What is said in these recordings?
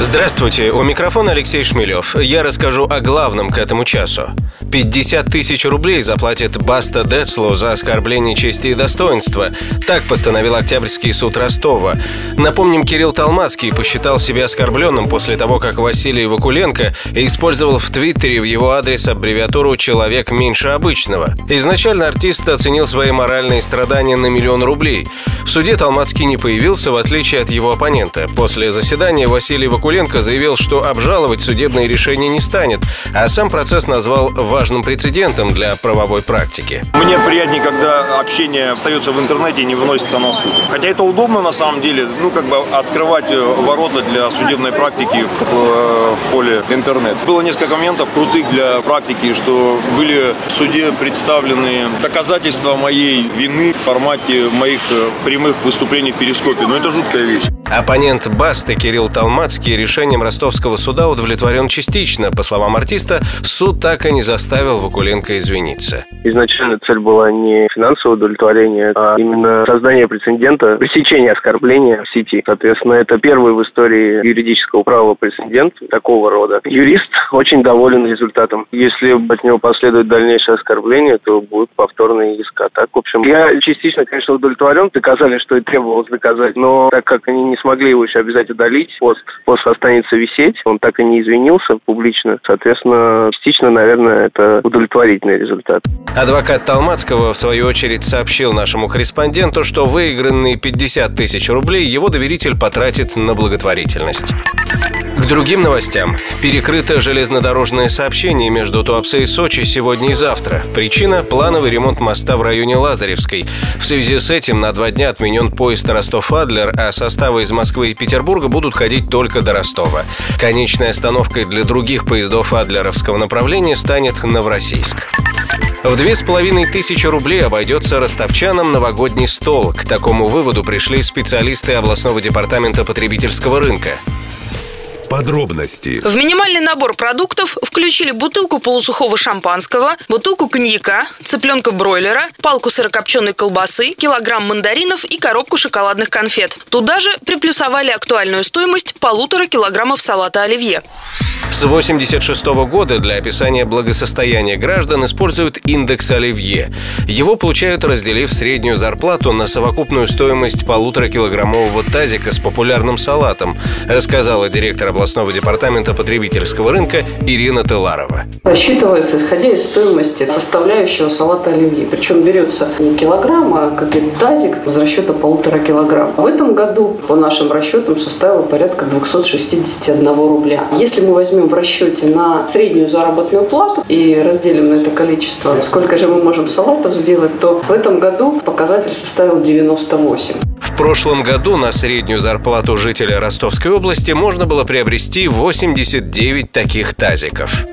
Здравствуйте, у микрофона Алексей Шмелев. Я расскажу о главном к этому часу. 50 тысяч рублей заплатит Баста Децлу за оскорбление чести и достоинства. Так постановил Октябрьский суд Ростова. Напомним, Кирилл Талмацкий посчитал себя оскорбленным после того, как Василий Вакуленко использовал в Твиттере в его адрес аббревиатуру «Человек меньше обычного». Изначально артист оценил свои моральные страдания на миллион рублей. В суде Талмацкий не появился, в отличие от его оппонента. После заседания Василий Вакуленко заявил, что обжаловать судебные решения не станет, а сам процесс назвал важным прецедентом для правовой практики. Мне приятнее, когда общение остается в интернете и не выносится на суд. Хотя это удобно на самом деле, ну как бы открывать э, ворота для судебной практики в, э, в поле интернет. Было несколько моментов крутых для практики, что были в суде представлены доказательства моей вины в формате моих э, прямых выступлений в перископе. Но это жуткая вещь. Оппонент Басты Кирилл Талмацкий решением ростовского суда удовлетворен частично. По словам артиста, суд так и не заставил Вакуленко извиниться. Изначально цель была не финансовое удовлетворение, а именно создание прецедента, пресечение оскорбления в сети. Соответственно, это первый в истории юридического права прецедент такого рода. Юрист очень доволен результатом. Если от него последует дальнейшее оскорбление, то будет повторный иск. А так, в общем, я частично, конечно, удовлетворен. Доказали, что и требовалось доказать. Но так как они не смогли его еще обязательно удалить, пост, пост останется висеть. Он так и не извинился публично. Соответственно, частично, наверное, это удовлетворительный результат. Адвокат Талмацкого, в свою очередь, сообщил нашему корреспонденту, что выигранные 50 тысяч рублей его доверитель потратит на благотворительность. Другим новостям. Перекрыто железнодорожное сообщение между Туапсе и Сочи сегодня и завтра. Причина – плановый ремонт моста в районе Лазаревской. В связи с этим на два дня отменен поезд Ростов-Адлер, а составы из Москвы и Петербурга будут ходить только до Ростова. Конечной остановкой для других поездов Адлеровского направления станет Новороссийск. В две с половиной тысячи рублей обойдется ростовчанам новогодний стол. К такому выводу пришли специалисты областного департамента потребительского рынка. Подробности. В минимальный набор продуктов включили бутылку полусухого шампанского, бутылку коньяка, цыпленка бройлера, палку сырокопченой колбасы, килограмм мандаринов и коробку шоколадных конфет. Туда же приплюсовали актуальную стоимость полутора килограммов салата оливье. С 1986 года для описания благосостояния граждан используют индекс Оливье. Его получают, разделив среднюю зарплату на совокупную стоимость полуторакилограммового тазика с популярным салатом, рассказала директор областного департамента потребительского рынка Ирина Теларова. Рассчитывается, исходя из стоимости составляющего салата оливье. Причем берется не килограмм, а какой-то тазик из расчета полутора килограмм. В этом году, по нашим расчетам, составило порядка 261 рубля. Если мы возьмем в расчете на среднюю заработную плату и разделим на это количество, сколько же мы можем салатов сделать, то в этом году показатель составил 98. В прошлом году на среднюю зарплату жителя Ростовской области можно было приобрести 89 таких тазиков.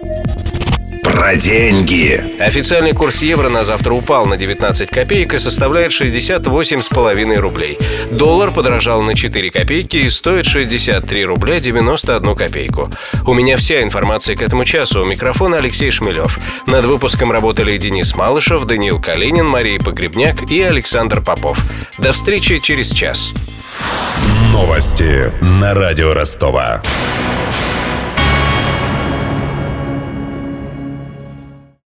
Про деньги. Официальный курс евро на завтра упал на 19 копеек и составляет 68,5 рублей. Доллар подорожал на 4 копейки и стоит 63 рубля 91 копейку. У меня вся информация к этому часу. У микрофона Алексей Шмелев. Над выпуском работали Денис Малышев, Даниил Калинин, Мария Погребняк и Александр Попов. До встречи через час. Новости на радио Ростова.